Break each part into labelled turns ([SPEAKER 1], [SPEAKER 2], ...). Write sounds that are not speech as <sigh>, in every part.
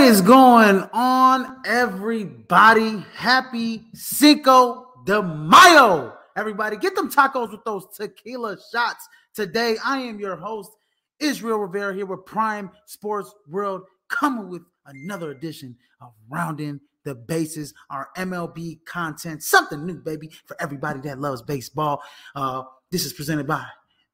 [SPEAKER 1] is going on, everybody? Happy Cinco de Mayo. Everybody, get them tacos with those tequila shots. Today, I am your host, Israel Rivera, here with Prime Sports World, coming with another edition of Rounding the Bases, our MLB content, something new, baby, for everybody that loves baseball. Uh, this is presented by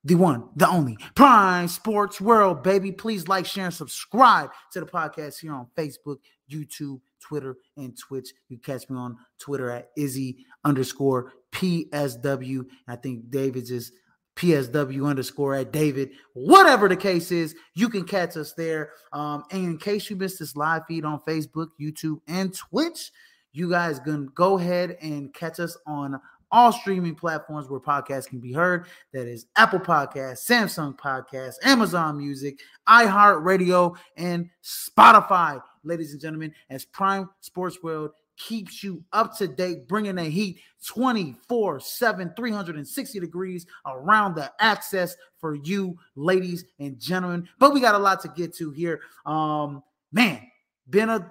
[SPEAKER 1] the one, the only Prime Sports World, baby. Please like, share, and subscribe to the podcast here on Facebook, YouTube, Twitter, and Twitch. You catch me on Twitter at Izzy underscore PSW. I think David's is PSW underscore at David. Whatever the case is, you can catch us there. Um, and in case you missed this live feed on Facebook, YouTube, and Twitch, you guys can go ahead and catch us on all streaming platforms where podcasts can be heard. That is Apple Podcasts, Samsung Podcasts, Amazon Music, iHeartRadio, and Spotify. Ladies and gentlemen, as Prime Sports World keeps you up to date, bringing the heat 24 7, 360 degrees around the access for you, ladies and gentlemen. But we got a lot to get to here. Um, man, been a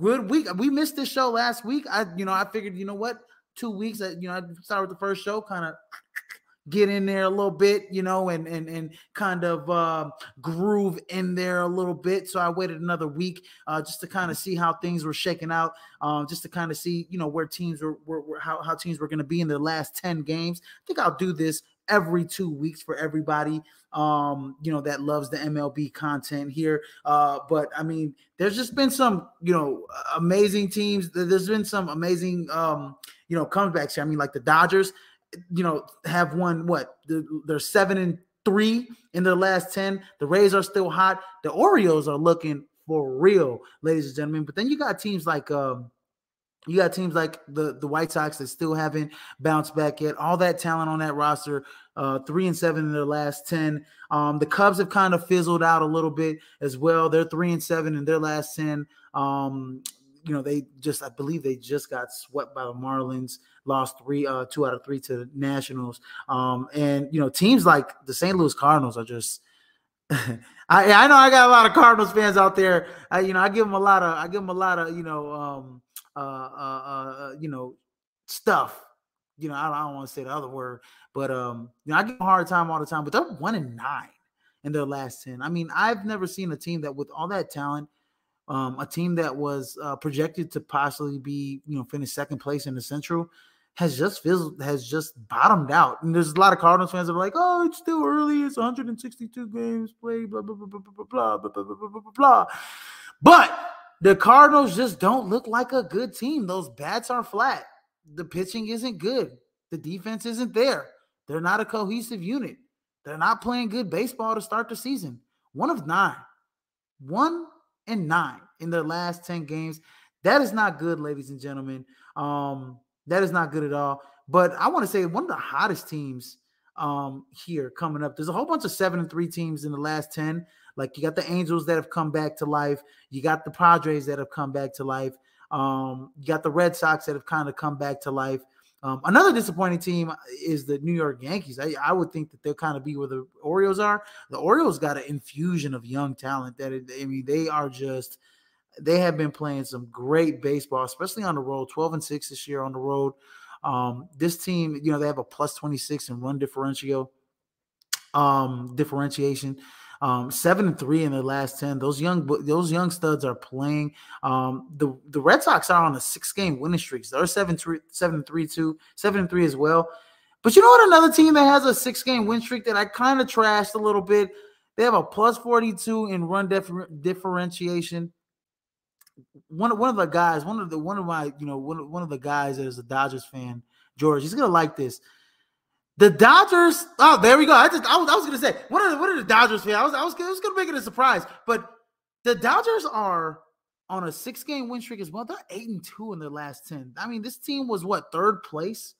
[SPEAKER 1] good week. We missed this show last week. I, you know, I figured, you know what? Two weeks. That you know, I started with the first show, kind of get in there a little bit, you know, and and and kind of uh, groove in there a little bit. So I waited another week uh, just to kind of see how things were shaking out, um, just to kind of see, you know, where teams were, were, were how how teams were going to be in their last ten games. I think I'll do this every two weeks for everybody um you know that loves the mlb content here. Uh but i mean there's just been some you know amazing teams. There's been some amazing um you know comebacks here. I mean like the dodgers you know have won what they're seven and three in their last 10 the rays are still hot. The orioles are looking for real ladies and gentlemen. But then you got teams like um you got teams like the the White Sox that still haven't bounced back yet. All that talent on that roster, uh, three and seven in their last ten. Um, the Cubs have kind of fizzled out a little bit as well. They're three and seven in their last ten. Um, you know, they just I believe they just got swept by the Marlins, lost three, uh, two out of three to the Nationals. Um, and you know, teams like the St. Louis Cardinals are just. <laughs> I, I know I got a lot of Cardinals fans out there. I, you know, I give them a lot of I give them a lot of you know um, uh, uh, uh, you know, stuff. You know, I, I don't want to say the other word, but um, you know, I give a hard time all the time. But they're one and nine in their last ten. I mean, I've never seen a team that with all that talent, um, a team that was uh, projected to possibly be, you know, finish second place in the Central, has just feels has just bottomed out. And there's a lot of Cardinals fans that are like, "Oh, it's still early. It's 162 games played." Blah blah blah blah blah blah blah blah blah blah blah. But the Cardinals just don't look like a good team. Those bats are flat. The pitching isn't good. The defense isn't there. They're not a cohesive unit. They're not playing good baseball to start the season. One of nine, one and nine in their last 10 games. That is not good, ladies and gentlemen. Um, that is not good at all. But I want to say one of the hottest teams um, here coming up. There's a whole bunch of seven and three teams in the last 10 like you got the Angels that have come back to life. You got the Padres that have come back to life. Um, you got the Red Sox that have kind of come back to life. Um, another disappointing team is the New York Yankees. I, I, would think that they'll kind of be where the Orioles are. The Orioles got an infusion of young talent that it, I mean they are just they have been playing some great baseball, especially on the road. Twelve and six this year on the road. Um, this team, you know, they have a plus twenty six in run differential, um, differentiation. Um, seven and three in the last ten. Those young those young studs are playing. Um, the the Red Sox are on a six game winning streak. They're seven three seven three two seven and three as well. But you know what? Another team that has a six game win streak that I kind of trashed a little bit. They have a plus forty two in run differ- differentiation. One one of the guys, one of the one of my you know one one of the guys that is a Dodgers fan, George. He's gonna like this. The Dodgers. Oh, there we go. I just I was, I was gonna say what are the, what are the Dodgers fans? I was I was, I was gonna make it a surprise, but the Dodgers are on a six game win streak as well. They're eight and two in their last ten. I mean, this team was what third place,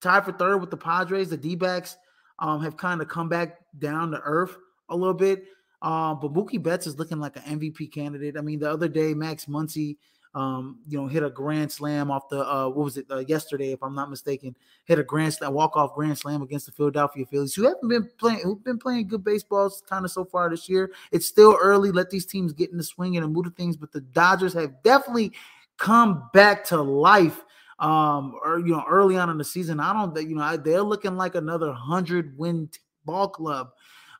[SPEAKER 1] tied for third with the Padres. The D backs um, have kind of come back down to earth a little bit. Um, but Mookie Betts is looking like an MVP candidate. I mean, the other day Max Muncy um, you know, hit a grand slam off the uh, what was it uh, yesterday, if I'm not mistaken, hit a grand slam, walk off grand slam against the Philadelphia Phillies, who haven't been playing, who've been playing good baseballs kind of so far this year. It's still early. Let these teams get in the swing and the mood of things, but the Dodgers have definitely come back to life. Um, or you know, early on in the season, I don't, you know, they're looking like another hundred win ball club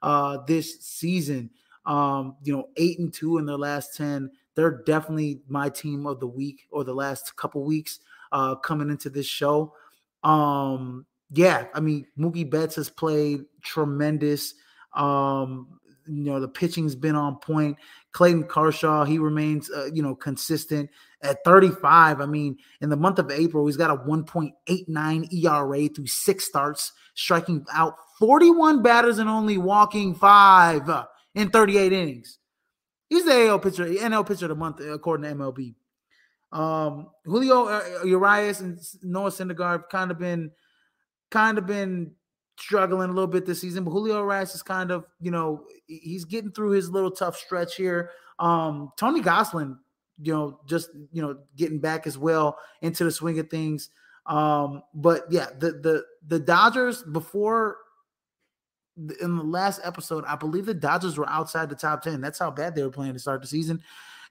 [SPEAKER 1] uh this season. Um, you know, eight and two in their last ten they're definitely my team of the week or the last couple weeks uh, coming into this show. Um, yeah, I mean, Mookie Betts has played tremendous. Um, you know, the pitching's been on point. Clayton Kershaw, he remains, uh, you know, consistent at 35. I mean, in the month of April, he's got a 1.89 ERA through six starts, striking out 41 batters and only walking five in 38 innings. He's the AL pitcher, NL pitcher of the month according to MLB. Um, Julio uh, Urias and Noah Syndergaard kind of been kind of been struggling a little bit this season, but Julio Urias is kind of you know he's getting through his little tough stretch here. Um, Tony Gonsolin, you know, just you know getting back as well into the swing of things. Um, but yeah, the the the Dodgers before in the last episode, I believe the Dodgers were outside the top 10. That's how bad they were playing to start the season.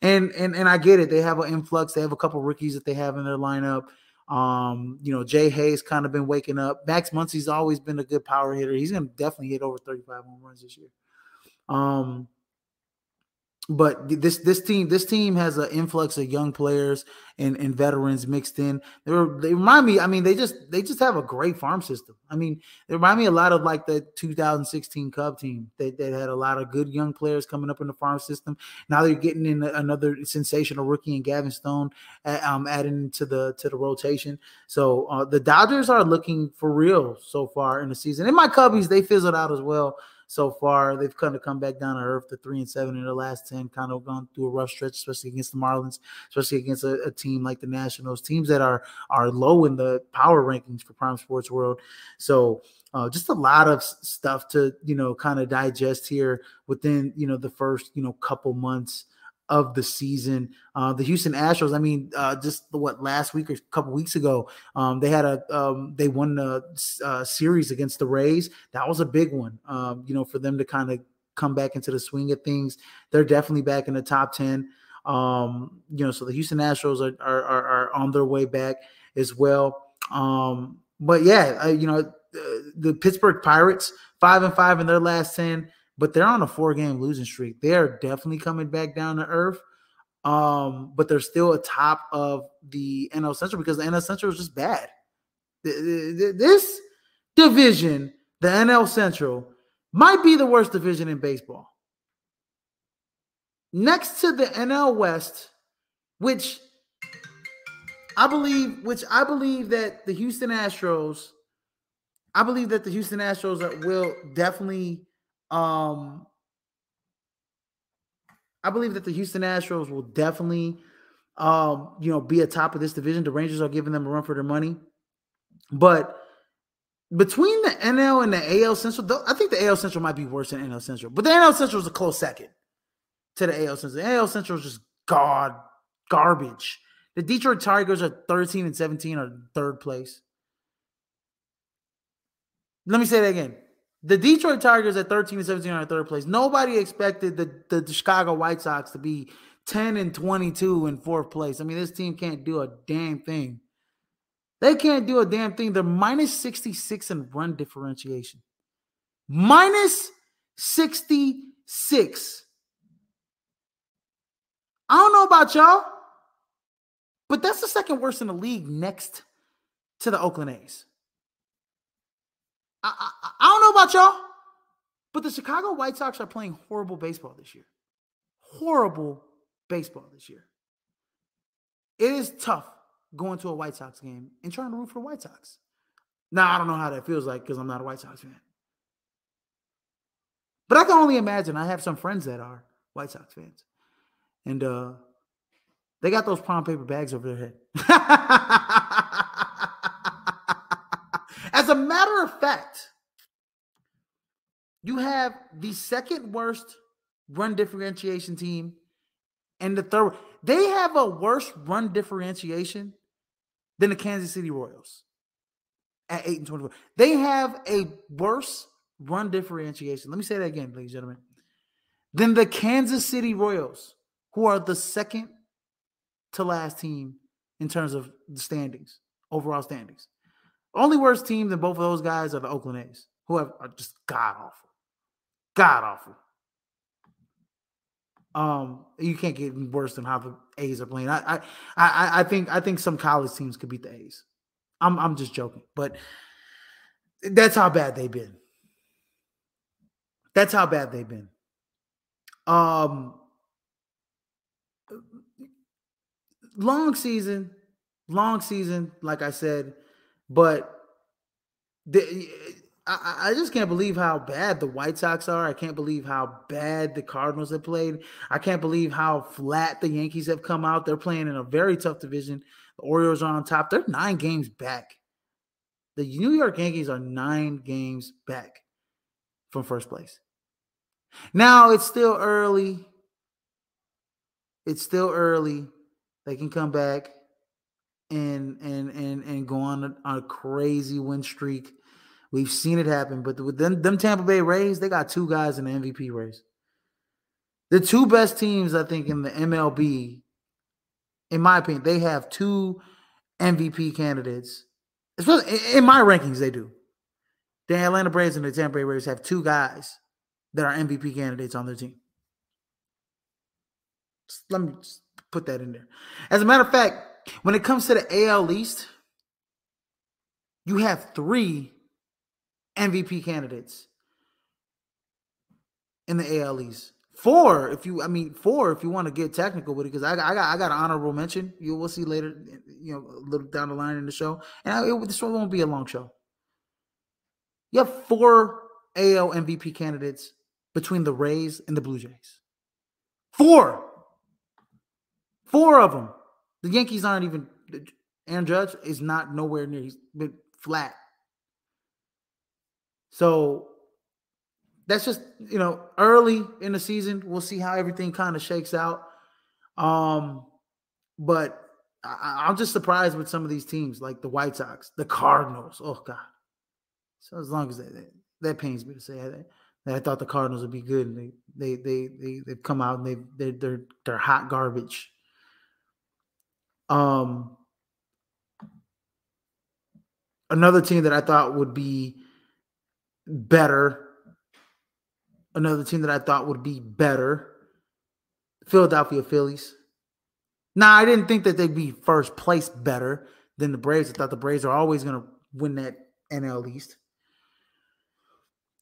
[SPEAKER 1] And and and I get it. They have an influx. They have a couple rookies that they have in their lineup. Um, you know, Jay Hayes kind of been waking up. Max Muncy's always been a good power hitter. He's gonna definitely hit over 35 home runs this year. Um, but this this team this team has an influx of young players and, and veterans mixed in. They were, they remind me. I mean, they just they just have a great farm system. I mean, they remind me a lot of like the 2016 Cub team. They, they had a lot of good young players coming up in the farm system. Now they're getting in another sensational rookie in Gavin Stone, um, adding to the to the rotation. So uh, the Dodgers are looking for real so far in the season. And my Cubbies they fizzled out as well so far. They've kind of come back down to earth to three and seven in the last 10, kind of gone through a rough stretch, especially against the Marlins, especially against a, a team like the Nationals, teams that are are low in the power rankings for Prime Sports World. So uh, just a lot of stuff to you know kind of digest here within you know the first you know couple months of the season. Uh, the Houston Astros, I mean, uh, just what last week or a couple weeks ago, um, they had a um, they won a, a, series against the Rays. That was a big one, um, you know, for them to kind of come back into the swing of things. They're definitely back in the top ten. Um, you know, so the Houston Astros are are, are, are on their way back as well. Um, but yeah, uh, you know, uh, the Pittsburgh Pirates five and five in their last ten but they're on a four game losing streak. They are definitely coming back down to earth. Um, but they're still atop of the NL Central because the NL Central is just bad. This division, the NL Central, might be the worst division in baseball. Next to the NL West, which I believe, which I believe that the Houston Astros, I believe that the Houston Astros will definitely um, I believe that the Houston Astros will definitely, um, you know, be atop of this division. The Rangers are giving them a run for their money, but between the NL and the AL Central, I think the AL Central might be worse than NL Central, but the NL Central is a close second to the AL Central. The AL Central is just god garbage. The Detroit Tigers are 13 and 17 are third place. Let me say that again. The Detroit Tigers at 13 and 17 are third place. Nobody expected the, the, the, Chicago White Sox to be 10 and 22 in fourth place. I mean, this team can't do a damn thing. They can't do a damn thing. They're minus 66 in run differentiation. Minus 66. I don't know about y'all, but that's the second worst in the league next to the Oakland A's. I, I, I don't know about y'all, but the Chicago White Sox are playing horrible baseball this year. Horrible baseball this year. It is tough going to a White Sox game and trying to root for White Sox. Now, I don't know how that feels like because I'm not a White Sox fan. But I can only imagine. I have some friends that are White Sox fans. And uh they got those palm paper bags over their head. <laughs> As a of fact, you have the second worst run differentiation team and the third. They have a worse run differentiation than the Kansas City Royals at 8 and 24. They have a worse run differentiation. Let me say that again, ladies and gentlemen. Than the Kansas City Royals, who are the second to last team in terms of the standings, overall standings. Only worse team than both of those guys are the Oakland A's, who have, are just god awful. God awful. Um, you can't get worse than how the A's are playing. I, I, I, I think, I think some college teams could beat the A's. I'm, I'm just joking, but that's how bad they've been. That's how bad they've been. Um, long season, long season, like I said, but the, I, I just can't believe how bad the White Sox are. I can't believe how bad the Cardinals have played. I can't believe how flat the Yankees have come out. They're playing in a very tough division. The Orioles are on top. They're nine games back. The New York Yankees are nine games back from first place. Now it's still early. It's still early. They can come back and and and and go on a, on a crazy win streak. We've seen it happen, but with them, them Tampa Bay Rays, they got two guys in the MVP race. The two best teams, I think, in the MLB, in my opinion, they have two MVP candidates. In my rankings, they do. The Atlanta Braves and the Tampa Bay Rays have two guys that are MVP candidates on their team. Just let me put that in there. As a matter of fact, when it comes to the AL East, you have three MVP candidates in the AL East. Four, if you, I mean, four, if you want to get technical with it, because I, I got, I got an honorable mention. You will see later, you know, a little down the line in the show, and I, it, this one won't be a long show. You have four AL MVP candidates between the Rays and the Blue Jays. Four. Four of them. The Yankees aren't even. Aaron Judge is not nowhere near. He's been flat. So that's just you know early in the season. We'll see how everything kind of shakes out. Um, but I, am just surprised with some of these teams, like the White Sox, the Cardinals. Oh God! So as long as that that, pains me to say that, I thought the Cardinals would be good, and they they they they they've come out and they they they're they're hot garbage. Um, another team that I thought would be better. Another team that I thought would be better. Philadelphia Phillies. Now, I didn't think that they'd be first place better than the Braves. I thought the Braves are always going to win that NL East.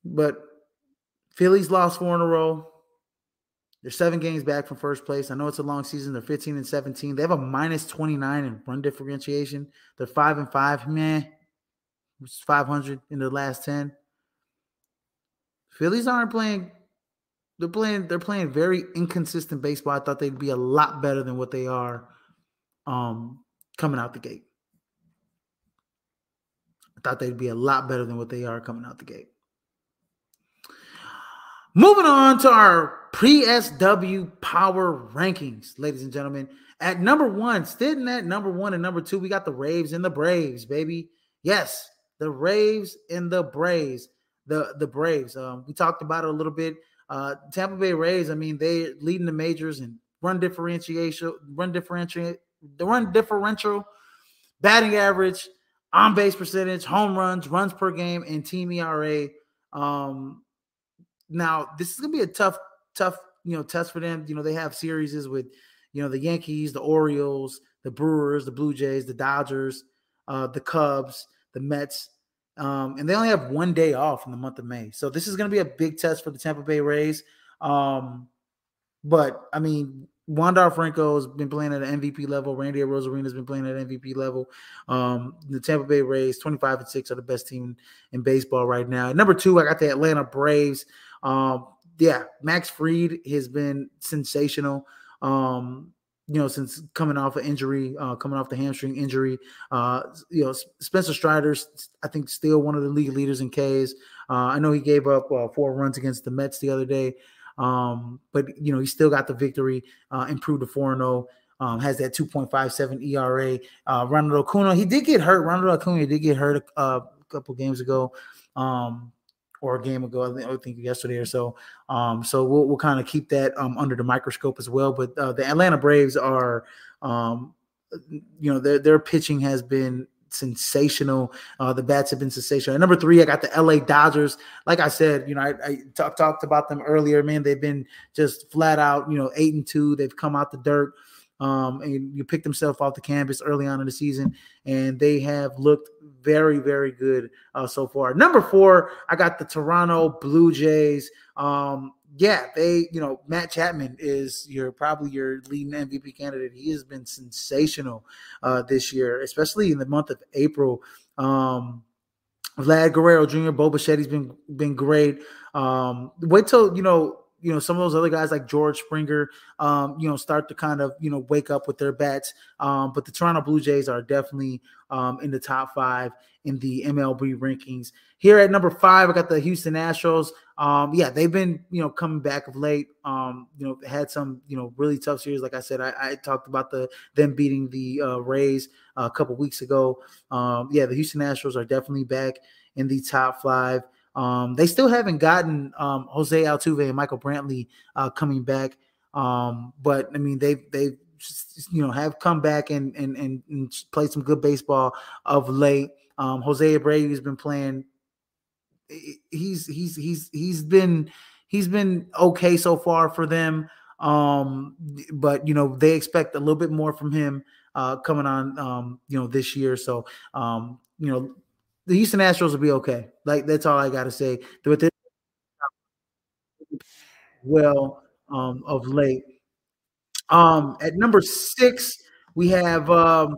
[SPEAKER 1] But Phillies lost four in a row. They're seven games back from first place. I know it's a long season. They're 15 and 17. They have a minus 29 in run differentiation. They're five and five. Meh. is 500 in the last 10. Phillies aren't playing. They're playing. They're playing very inconsistent baseball. I thought they'd be a lot better than what they are, um, coming out the gate. I thought they'd be a lot better than what they are coming out the gate. Moving on to our PSW power rankings, ladies and gentlemen. At number one, sitting at number one and number two, we got the Raves and the Braves, baby. Yes, the Raves and the Braves. The the Braves. Um, we talked about it a little bit. Uh, Tampa Bay Rays. I mean, they leading the majors and run differentiation, run differentiate, the run differential, batting average, on base percentage, home runs, runs per game, and team ERA. Um, now this is gonna be a tough, tough, you know, test for them. You know, they have series with, you know, the Yankees, the Orioles, the Brewers, the Blue Jays, the Dodgers, uh, the Cubs, the Mets, um, and they only have one day off in the month of May. So this is going to be a big test for the Tampa Bay Rays. Um, but I mean, Wander Franco has been playing at an MVP level. Randy Arozarena has been playing at MVP level. Um, the Tampa Bay Rays, 25 and 6, are the best team in baseball right now. number two, I got the Atlanta Braves. Um, yeah, Max Fried has been sensational. Um, you know, since coming off an injury, uh, coming off the hamstring injury, uh, you know, Spencer Strider's, I think, still one of the league leaders in Ks. Uh, I know he gave up uh, four runs against the Mets the other day. Um, but you know, he still got the victory, uh, improved to 4 and 0. Um, has that 2.57 ERA. Uh, Ronald Acuna, he did get hurt. Ronald Acuna did get hurt uh, a couple games ago. Um, or a game ago, I think yesterday or so. Um, so we'll, we'll kind of keep that um, under the microscope as well. But uh, the Atlanta Braves are, um, you know, their their pitching has been sensational. Uh, the bats have been sensational. At number three, I got the LA Dodgers. Like I said, you know, I, I talk, talked about them earlier. Man, they've been just flat out, you know, eight and two. They've come out the dirt. Um, and you picked themselves off the canvas early on in the season, and they have looked very, very good uh, so far. Number four, I got the Toronto Blue Jays. Um, yeah, they, you know, Matt Chapman is your probably your leading MVP candidate. He has been sensational uh, this year, especially in the month of April. Um, Vlad Guerrero Jr., Bo Bichette's been been great. Um, wait till you know you know some of those other guys like George Springer, um, you know, start to kind of you know wake up with their bats. Um, but the Toronto Blue Jays are definitely um, in the top five in the MLB rankings. Here at number five, I got the Houston Astros. Um, yeah, they've been you know coming back of late. Um, you know, had some you know really tough series. Like I said, I, I talked about the them beating the uh, Rays a couple weeks ago. Um, yeah, the Houston Astros are definitely back in the top five. Um, they still haven't gotten um, Jose Altuve and Michael Brantley uh, coming back, um, but I mean they they you know have come back and and and, played some good baseball of late. Um, Jose Abreu has been playing. He's he's he's he's been he's been okay so far for them. Um, but you know they expect a little bit more from him uh, coming on. Um, you know this year, so you know the Houston Astros will be okay. Like that's all I got to say. With this well um, of late. Um, at number six, we have um,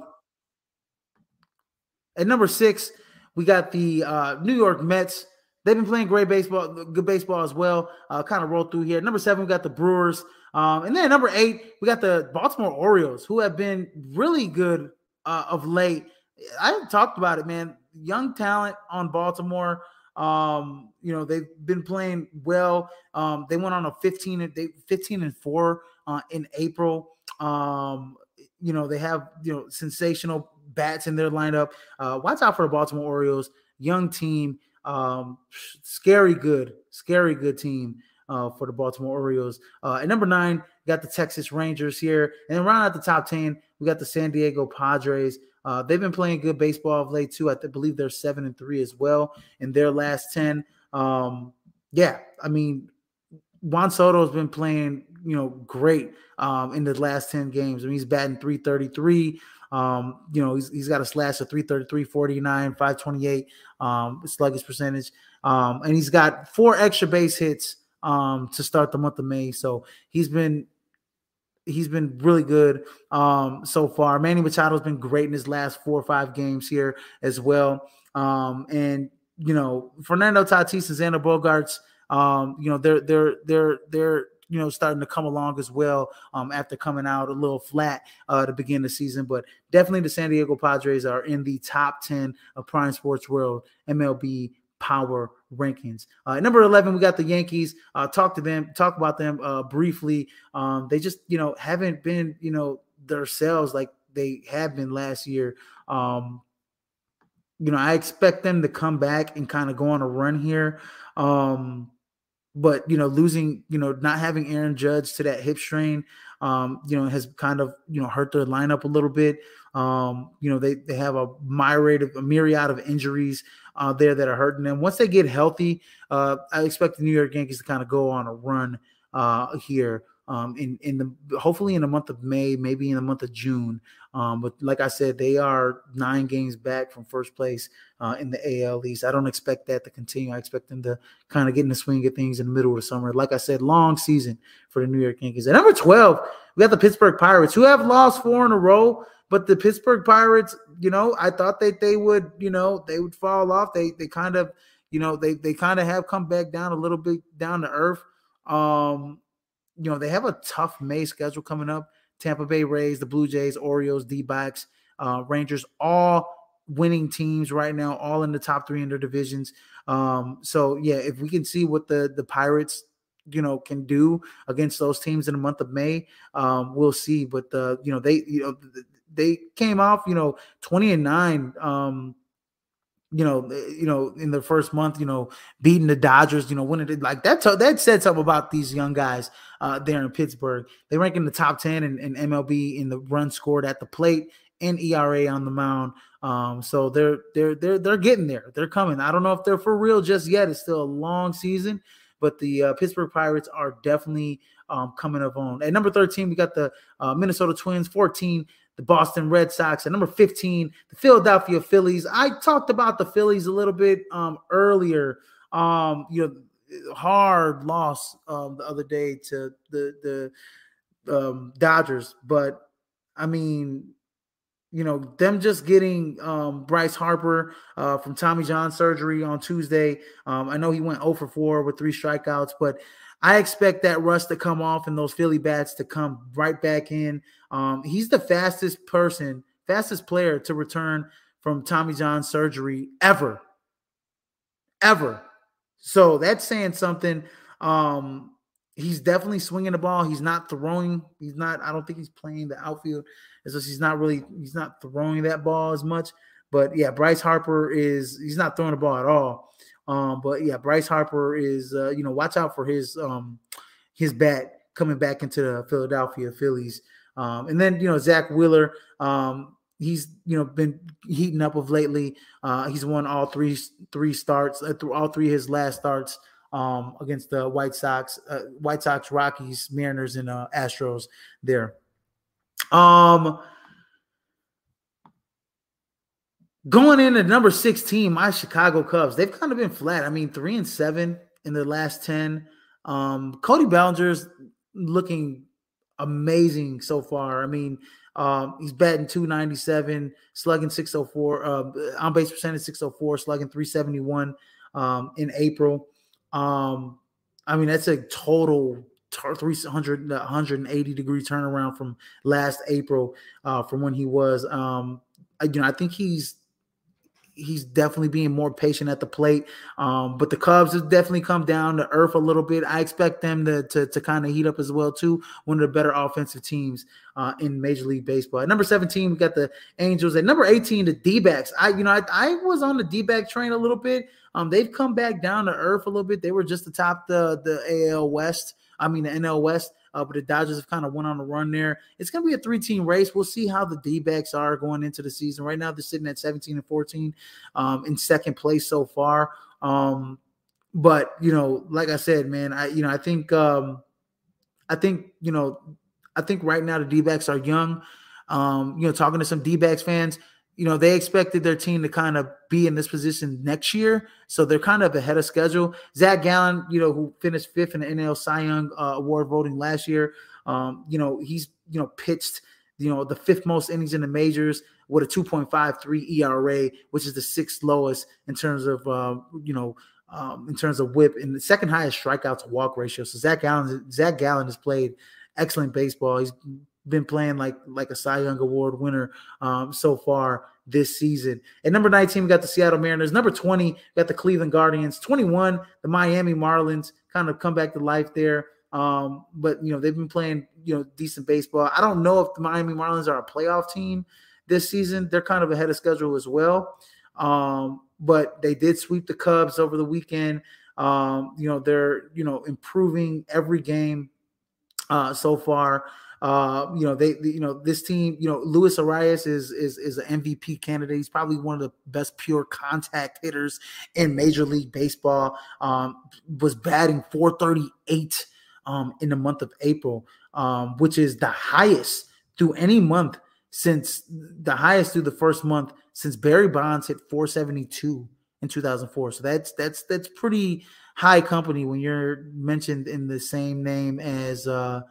[SPEAKER 1] at number six, we got the uh, New York Mets. They've been playing great baseball, good baseball as well. Uh, kind of roll through here. Number seven, we got the Brewers. Um, and then number eight, we got the Baltimore Orioles, who have been really good uh, of late. I talked about it, man young talent on Baltimore. Um, you know, they've been playing well. Um, they went on a 15 they 15 and 4 uh, in April. Um, you know, they have you know sensational bats in their lineup. Uh, watch out for the Baltimore Orioles, young team, um, scary good, scary good team. Uh, for the Baltimore Orioles. Uh, at number nine, got the Texas Rangers here. And around at the top 10, we got the San Diego Padres. Uh, they've been playing good baseball of late too. I believe they're seven and three as well in their last ten. Um, yeah, I mean, Juan Soto has been playing, you know, great um, in the last ten games. I mean, he's batting three thirty three. Um, you know, he's, he's got a slash of 333, 49, 528 um, sluggish percentage. Um, and he's got four extra base hits um, to start the month of May. So he's been he's been really good um, so far. Manny Machado's been great in his last four or five games here as well. Um, and you know, Fernando Tatis and Xander Bogaerts, um, you know, they're they're they're they're you know starting to come along as well um, after coming out a little flat uh, to begin the season. But definitely the San Diego Padres are in the top ten of Prime Sports World MLB power rankings. Uh, number 11, we got the Yankees. Uh, talk to them, talk about them uh, briefly. Um, they just, you know, haven't been, you know, themselves like they have been last year. Um, you know, I expect them to come back and kind of go on a run here. Um, but you know, losing, you know, not having Aaron Judge to that hip strain, um, you know, has kind of you know hurt their lineup a little bit. Um, you know, they they have a myriad of a myriad of injuries uh, there that are hurting them. Once they get healthy, uh, I expect the New York Yankees to kind of go on a run uh, here um, in in the hopefully in the month of May, maybe in the month of June. Um, but like I said, they are nine games back from first place uh, in the AL East. I don't expect that to continue. I expect them to kind of get in the swing of things in the middle of the summer. Like I said, long season for the New York Yankees. At number twelve, we got the Pittsburgh Pirates, who have lost four in a row. But the Pittsburgh Pirates, you know, I thought that they would, you know, they would fall off. They they kind of, you know, they they kind of have come back down a little bit down to earth. Um, you know, they have a tough May schedule coming up. Tampa Bay Rays, the Blue Jays, Orioles, D-backs, uh, Rangers, all winning teams right now, all in the top three in their divisions. Um, so yeah, if we can see what the the Pirates you know can do against those teams in the month of May. Um, we'll see, but the you know they you know they came off you know twenty and nine. Um, you know, you know, in the first month, you know, beating the Dodgers, you know, winning it like that. That said something about these young guys uh, there in Pittsburgh. They rank in the top ten in, in MLB in the run scored at the plate and ERA on the mound. Um, so they're they're they're they're getting there. They're coming. I don't know if they're for real just yet. It's still a long season, but the uh, Pittsburgh Pirates are definitely um, coming up on. At number 13, we got the uh, Minnesota Twins, 14, the Boston Red Sox. At number 15, the Philadelphia Phillies. I talked about the Phillies a little bit um, earlier. Um, you know, hard loss um, the other day to the the um, Dodgers, but I mean, you know, them just getting um, Bryce Harper uh, from Tommy John surgery on Tuesday. Um, I know he went 0 for 4 with three strikeouts, but I expect that rust to come off and those Philly bats to come right back in. Um, he's the fastest person, fastest player to return from Tommy John surgery ever. Ever. So that's saying something. Um, he's definitely swinging the ball. He's not throwing. He's not. I don't think he's playing the outfield. Just he's not really. He's not throwing that ball as much. But yeah, Bryce Harper is. He's not throwing the ball at all. Um, but yeah, Bryce Harper is. Uh, you know, watch out for his um his bat coming back into the Philadelphia Phillies. Um, and then you know Zack Wheeler. Um, he's you know been heating up of lately. Uh, he's won all three three starts uh, through all three his last starts um, against the White Sox, uh, White Sox, Rockies, Mariners, and uh, Astros there. Um, going into number 16, my Chicago Cubs, they've kind of been flat. I mean, three and seven in the last 10. Um, Cody Bellinger's looking amazing so far. I mean, um, he's batting 297, slugging 604, uh, on base percentage 604, slugging 371 um, in April. Um, I mean, that's a total 300 180 degree turnaround from last April uh, from when he was um, you know I think he's he's definitely being more patient at the plate. Um, but the Cubs have definitely come down to earth a little bit. I expect them to to, to kind of heat up as well too. One of the better offensive teams uh, in Major League Baseball. At number 17, we got the Angels. At number 18, the D-backs. I you know I, I was on the D-back train a little bit. Um, they've come back down to earth a little bit. They were just atop the the AL West. I mean the NL West. Uh, but the Dodgers have kind of went on a run there. It's going to be a three team race. We'll see how the D backs are going into the season. Right now, they're sitting at 17 and 14 um, in second place so far. Um, but you know, like I said, man, I you know, I think um, I think you know, I think right now the D backs are young. Um, you know, talking to some D backs fans, you know, they expected their team to kind of be in this position next year. So they're kind of ahead of schedule. Zac Gallen, you know, who finished fifth in the NL Cy Young uh, Award voting last year, um, you know, he's, you know, pitched, you know, the fifth most innings in the majors with a 2.53 ERA, which is the sixth lowest in terms of, uh, you know, um, in terms of whip and the second highest strikeout to walk ratio. So Zac Gallen, Zac Gallen has played excellent baseball. He's been playing like like a Cy Young Award winner um, so far this season. At number 19, we got the Seattle Mariners. Number 20, we got the Cleveland Guardians. 21, the Miami Marlins kind of come back to life there. Um, but you know, they've been playing, you know, decent baseball. I don't know if the Miami Marlins are a playoff team this season. They're kind of ahead of schedule as well. Um, but they did sweep the Cubs over the weekend. Um, you know, they're, you know, improving every game uh, so far. Uh, you know, they, they, you know, this team, you know, Luis Arraez is is is an MVP candidate. He's probably one of the best pure contact hitters in Major League Baseball. Um, was batting 438 um, in the month of April, um, which is the highest through any month since the highest through the first month since Barry Bonds hit 472 in 2004. So that's that's that's pretty high company when you're mentioned in the same name as uh,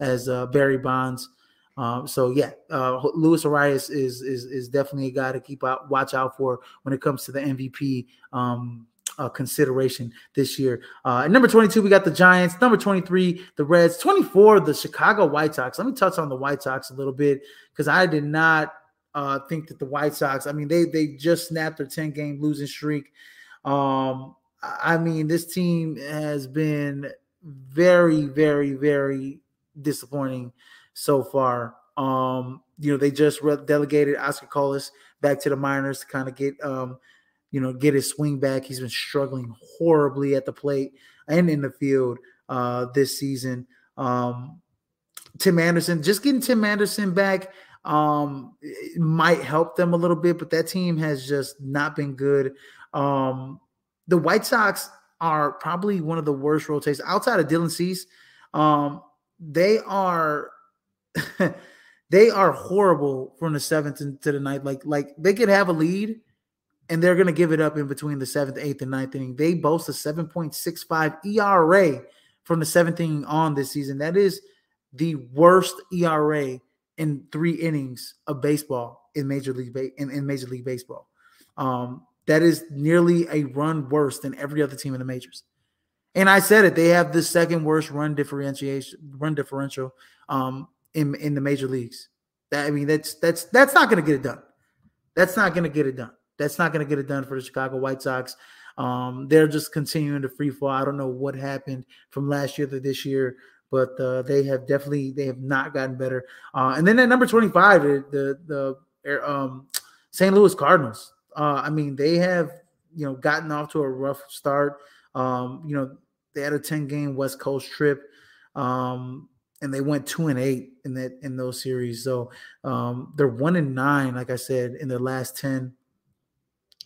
[SPEAKER 1] as uh, Barry Bonds. Um, so yeah, uh, Luis Arraez is, is is definitely a guy to keep out watch out for when it comes to the MVP um, uh, consideration this year. Uh, at number 22, we got the Giants. Number 23, the Reds. 24, the Chicago White Sox. Let me touch on the White Sox a little bit because I did not uh, think that the White Sox. I mean, they they just snapped their 10 game losing streak. Um, I mean, this team has been very, very, very disappointing so far. Um, you know, they just re- delegated Oscar Colás back to the minors to kind of get um, you know, get his swing back. He's been struggling horribly at the plate and in the field uh this season. Um Tim Anderson, just getting Tim Anderson back um might help them a little bit, but that team has just not been good. Um the White Sox are probably one of the worst rotations outside of Dylan Cease. Um, they are <laughs> they are horrible from the seventh to the ninth. Like like they could have a lead and they're gonna give it up in between the seventh, eighth, and ninth inning. They boast a 7.65 ERA from the seventh inning on this season. That is the worst ERA in three innings of baseball in Major League ba- in, in Major League Baseball. Um, that is nearly a run worse than every other team in the majors. And I said it, they have the second worst run differentiation, run differential um, in in the major leagues. That, I mean, that's that's that's not going to get it done. That's not going to get it done. That's not going to get it done for the Chicago White Sox. Um, they're just continuing to free fall. I don't know what happened from last year to this year, but uh, they have definitely they have not gotten better. Uh, and then at number twenty five, the the, the um, St. Louis Cardinals. Uh, I mean, they have you know gotten off to a rough start. Um, you know, they had a 10 game West Coast trip. Um, and they went two and eight in that in those series. So um, they're one and nine, like I said, in their last 10.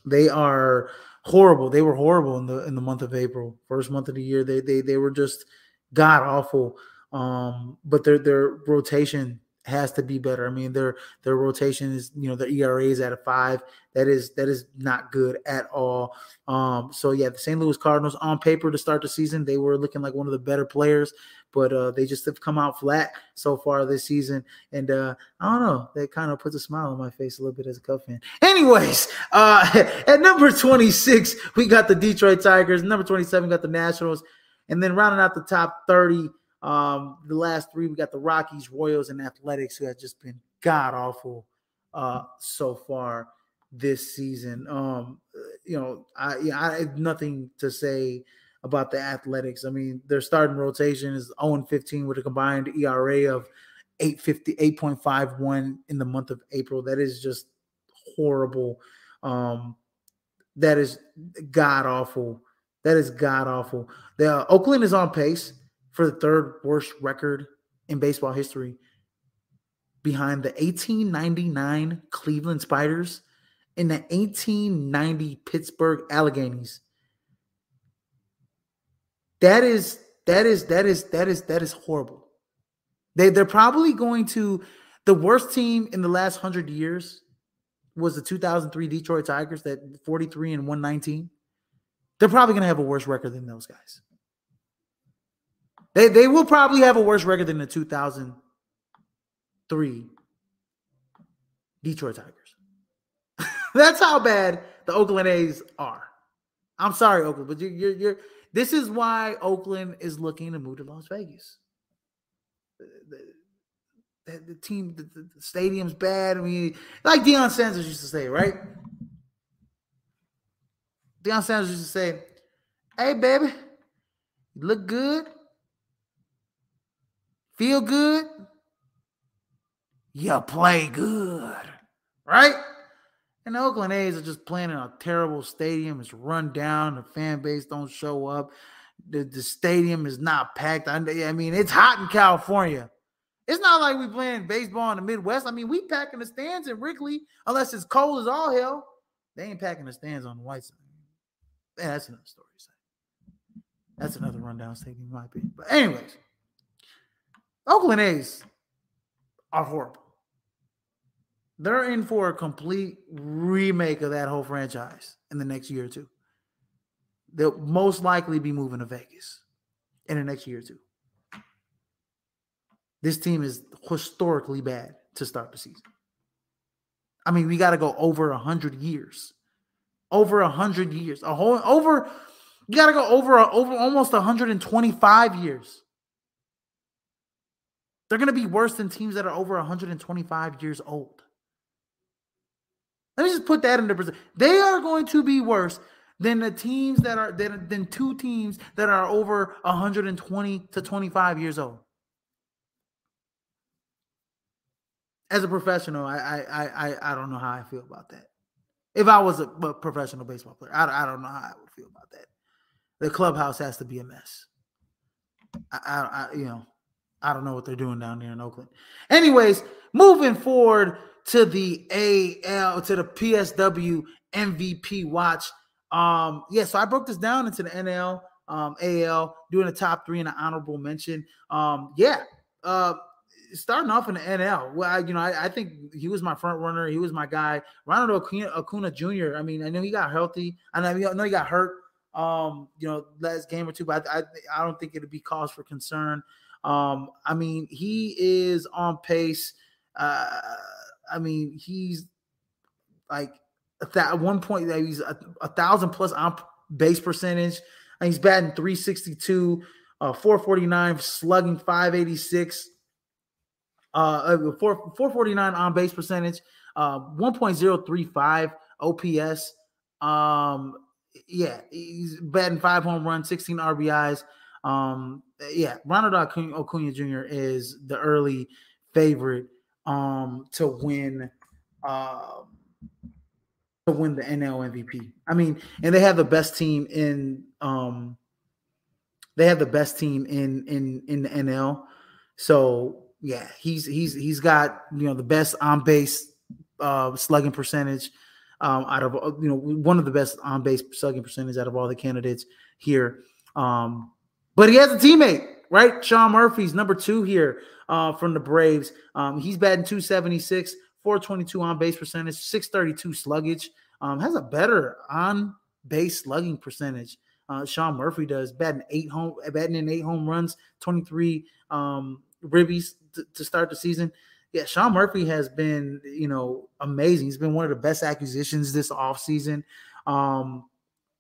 [SPEAKER 1] They are horrible. They were horrible in the in the month of April, first month of the year. They they they were just god awful. Um, but their their rotation has to be better. I mean, their their rotation is, you know, their ERA is at a five. That is that is not good at all. Um, so yeah, the St. Louis Cardinals on paper to start the season, they were looking like one of the better players, but uh, they just have come out flat so far this season. And uh, I don't know, that kind of puts a smile on my face a little bit as a Cub fan. Anyways, <laughs> uh, at number 26, we got the Detroit Tigers. Number 27, got the Nationals. And then rounding out the top 30, um, the last three, we got the Rockies, Royals, and Athletics, who have just been god awful uh, so far this season. Um, you know, I, I have nothing to say about the Athletics. I mean, their starting rotation is 0 15 with a combined ERA of 850, 8.51 in the month of April. That is just horrible. Um, that is god awful. That is god awful. The uh, Oakland is on pace for the third worst record in baseball history behind the 1899 Cleveland Spiders and the 1890 Pittsburgh Alleghenies. That is that is that is that is that is horrible. They they're probably going to the worst team in the last 100 years was the 2003 Detroit Tigers that 43 and 119. They're probably going to have a worse record than those guys. They they will probably have a worse record than the 2003 Detroit Tigers. <laughs> That's how bad the Oakland A's are. I'm sorry, Oakland, but you're, you're, you're this is why Oakland is looking to move to Las Vegas. The, the, the team, the, the, stadium's bad. I mean, like Deion Sanders used to say, right? Deion Sanders used to say, "Hey, baby, you look good, feel good, you play good, right?" And the Oakland A's are just playing in a terrible stadium. It's run down. The fan base don't show up. The, the stadium is not packed. I, I mean, it's hot in California. It's not like we're playing baseball in the Midwest. I mean, we packing the stands in Wrigley unless it's cold as all hell. They ain't packing the stands on the white side. Yeah, that's another story. That's another rundown stadium, in my opinion. But anyways, Oakland A's are horrible. They're in for a complete remake of that whole franchise in the next year or two. They'll most likely be moving to Vegas in the next year or two. This team is historically bad to start the season. I mean, we got to go over a hundred years, over a hundred years, a whole over. You got to go over over almost 125 years. They're going to be worse than teams that are over 125 years old. Let me just put that into perspective. They are going to be worse than the teams that are than, than two teams that are over 120 to 25 years old. As a professional, I I I I don't know how I feel about that. If I was a, a professional baseball player, I, I don't know how I would feel about that. The clubhouse has to be a mess. I, I, I you know, I don't know what they're doing down there in Oakland. Anyways, moving forward to the AL to the PSW MVP watch. Um, yeah, so I broke this down into the NL, um, AL, doing the top three and an honorable mention. Um, yeah, uh, starting off in the NL. Well, I, you know, I, I, think he was my front runner. He was my guy. Ronald Acuna, Acuna Jr. I mean, I know he got healthy. I know, I know he got hurt. Um, you know, last game or two, but I, I, I don't think it'd be cause for concern. Um, I mean, he is on pace. Uh, I mean, he's like at one point that he's a, a, thousand plus on base percentage. And he's batting 362, uh, 449, slugging 586, uh, uh 4, 449 on base percentage, uh, 1.035 OPS. Um, yeah, he's batting five home runs, 16 RBIs. Um, yeah, Ronald Acuna Jr. is the early favorite um to win uh to win the NL MVP. I mean, and they have the best team in um they have the best team in in in the NL. So yeah, he's he's he's got you know the best on base uh slugging percentage um out of you know one of the best on base slugging percentage out of all the candidates here. Um but he has a teammate, right? Sean Murphy's number two here uh, from the Braves. Um, he's batting 276, 422 on base percentage, 632 sluggage. Um, has a better on base slugging percentage. Uh, Sean Murphy does batting eight home, batting in eight home runs, 23 um, ribbies to, to start the season. Yeah, Sean Murphy has been, you know, amazing. He's been one of the best acquisitions this offseason. Um,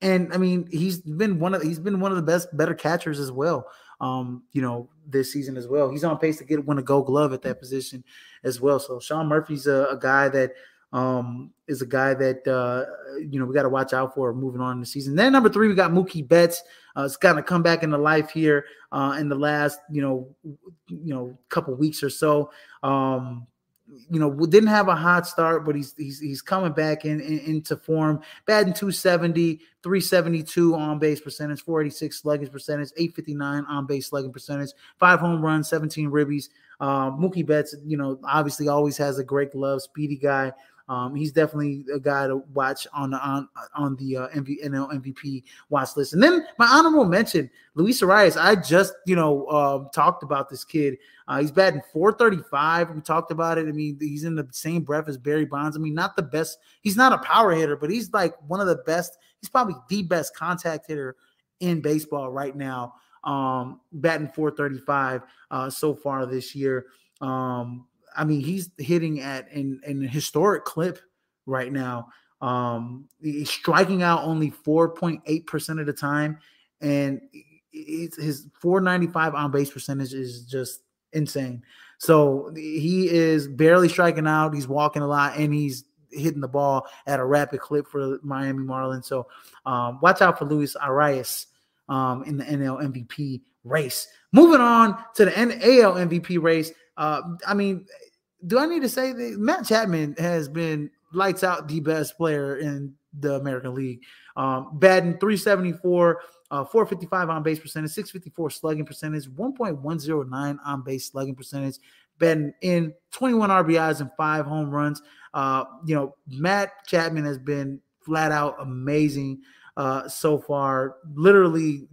[SPEAKER 1] and I mean, he's been one of he's been one of the best, better catchers as well um, you know, this season as well. He's on pace to get win a Gold Glove at that position as well. So Sean Murphy's a, a guy that um, is a guy that uh, you know we got to watch out for moving on in the season. Then number three, we got Mookie Betts. Uh, it's kind of come back into life here uh, in the last you know you know couple weeks or so. Um, you know, didn't have a hot start, but he's he's he's coming back in, in into form. Batting 270, 372 on base percentage, 486 slugging percentage, 859 on base slugging percentage, five home runs, 17 ribbies. Um, Mookie Betts, you know, obviously always has a great glove, speedy guy. Um, he's definitely a guy to watch on the on on the uh, MV, NL MVP watch list. And then my honorable mention, Luis Arraez. I just you know uh, talked about this kid. Uh, he's batting 435. We talked about it. I mean, he's in the same breath as Barry Bonds. I mean, not the best. He's not a power hitter, but he's like one of the best. He's probably the best contact hitter in baseball right now. Um, batting 435 uh, so far this year. Um, I mean, he's hitting at an, an historic clip right now. Um, he's striking out only 4.8% of the time, and his 495 on base percentage is just insane. So he is barely striking out. He's walking a lot, and he's hitting the ball at a rapid clip for Miami Marlins. So um, watch out for Luis Arraez um, in the NL MVP race. Moving on to the NAL MVP race. Uh, I mean, do I need to say that Matt Chapman has been lights out the best player in the American League? Um, batting 374, uh, 455 on base percentage, 654 slugging percentage, 1.109 on base slugging percentage, batting in 21 RBIs and five home runs. Uh, you know, Matt Chapman has been flat out amazing uh, so far. Literally,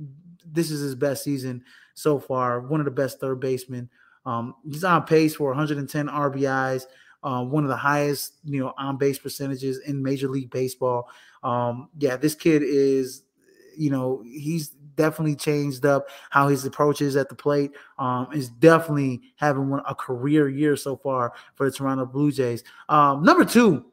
[SPEAKER 1] this is his best season so far. One of the best third basemen um, he's on pace for 110 RBIs, uh, one of the highest, you know, on base percentages in Major League Baseball. Um, yeah, this kid is, you know, he's definitely changed up how his approach is at the plate. Um, is definitely having one, a career year so far for the Toronto Blue Jays. Um, number two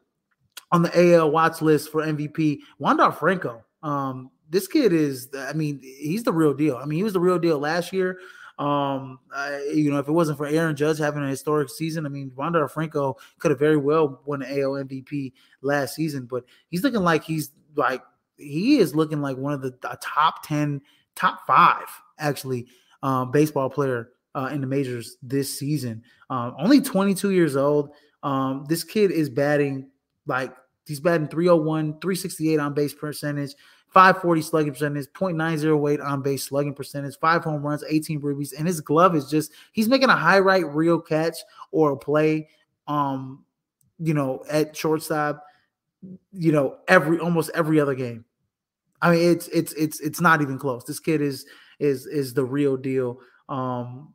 [SPEAKER 1] on the AL watch list for MVP, Wander Franco. Um, this kid is, I mean, he's the real deal. I mean, he was the real deal last year. Um, I, you know, if it wasn't for Aaron Judge having a historic season, I mean, Wander Franco could have very well won AL MVP last season, but he's looking like he's like he is looking like one of the top 10, top five, actually, um, baseball player uh, in the majors this season. Um, only 22 years old. Um, this kid is batting like he's batting 301, 368 on base percentage, 540 slugging percentage, 0.908 on base slugging percentage, five home runs, 18 ribbies, and his glove is just he's making a high right real catch or a play, um, you know, at shortstop, you know, every almost every other game. I mean, it's it's it's it's not even close. This kid is is is the real deal. Um,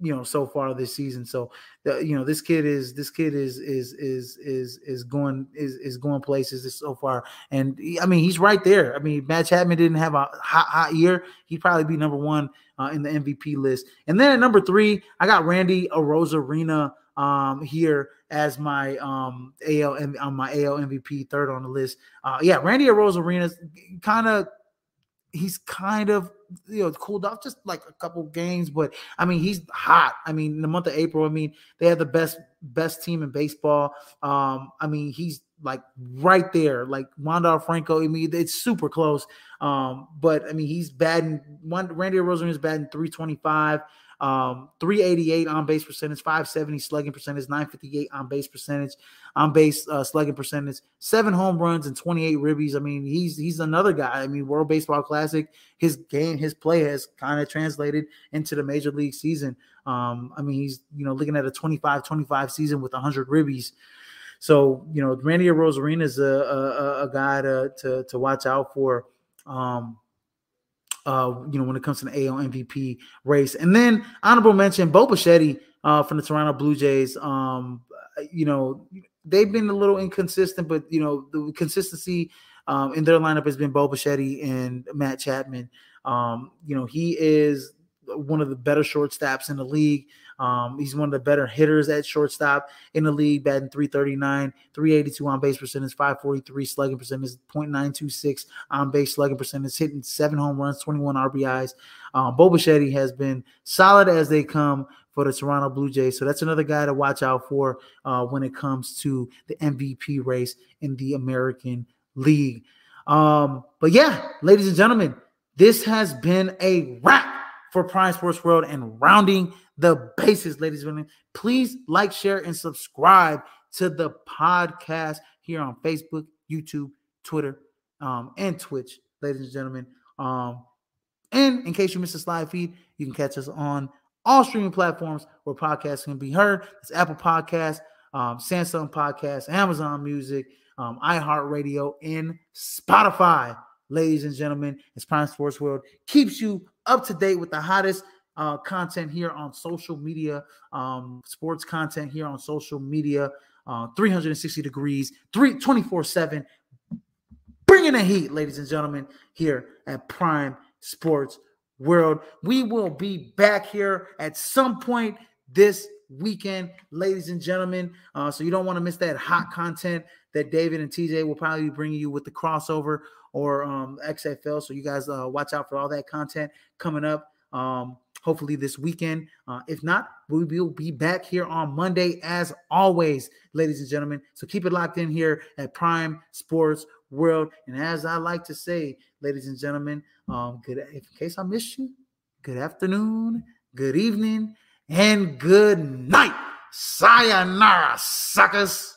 [SPEAKER 1] you know so far this season. So the, you know this kid is this kid is is is is is going is is going places so far. And i mean he's right there. I mean matt chapman didn't have a hot hot year. He'd probably be number one uh, in the mvp list. And then at number three i got randy arozarena um here as my um al on my al mvp third on the list. Uh yeah randy arozarena kind of he's kind of you know cooled off just like a couple games, but I mean he's hot. I mean in the month of April, I mean they have the best best team in baseball. Um, I mean he's like right there, like Wander Franco. I mean it's super close. Um, but I mean he's batting. Randy Rosen is batting three twenty five. Um, 388 on base percentage, 570 slugging percentage, 958 on base percentage, on base uh, slugging percentage, seven home runs and 28 ribbies. I mean, he's he's another guy. I mean, World Baseball Classic, his game, his play has kind of translated into the major league season. Um, I mean, he's you know looking at a 25-25 season with 100 ribbies. So you know, Randy Arozarena is a, a, a guy to, to to watch out for. Um, uh, you know, when it comes to the AL MVP race. And then honorable mention, Bo Bichette uh, from the Toronto Blue Jays. Um, you know, they've been a little inconsistent, but you know, the consistency um, in their lineup has been Bo Bichette and Matt Chapman. Um, you know, he is one of the better shortstops in the league. Um, he's one of the better hitters at shortstop in the league, batting 339, 382 on base percentage, 543 slugging percentage, 0.926 on base slugging percentage, hitting seven home runs, 21 RBIs. Um, Bo Bichette has been solid as they come for the Toronto Blue Jays. So that's another guy to watch out for uh, when it comes to the MVP race in the American League. Um, but yeah, ladies and gentlemen, this has been a wrap for Prime Sports World and rounding the bases, ladies and gentlemen. Please like, share, and subscribe to the podcast here on Facebook, YouTube, Twitter, um, and Twitch, ladies and gentlemen. Um, and in case you missed the live feed, you can catch us on all streaming platforms where podcasts can be heard. It's Apple Podcasts, um, Samsung Podcasts, Amazon Music, um, iHeartRadio, and Spotify. Ladies and gentlemen, it's Prime Sports World keeps you up to date with the hottest uh, content here on social media, um, sports content here on social media, uh, 360 degrees, three, 24 7. Bringing the heat, ladies and gentlemen, here at Prime Sports World. We will be back here at some point this weekend, ladies and gentlemen. Uh, so you don't want to miss that hot content that David and TJ will probably be bringing you with the crossover or um, XFL. So you guys uh, watch out for all that content coming up. Um, hopefully this weekend. Uh, if not, we will be back here on Monday as always, ladies and gentlemen. So keep it locked in here at Prime Sports World. And as I like to say, ladies and gentlemen, um, good in case I missed you, good afternoon, good evening, and good night. Sayonara, suckers.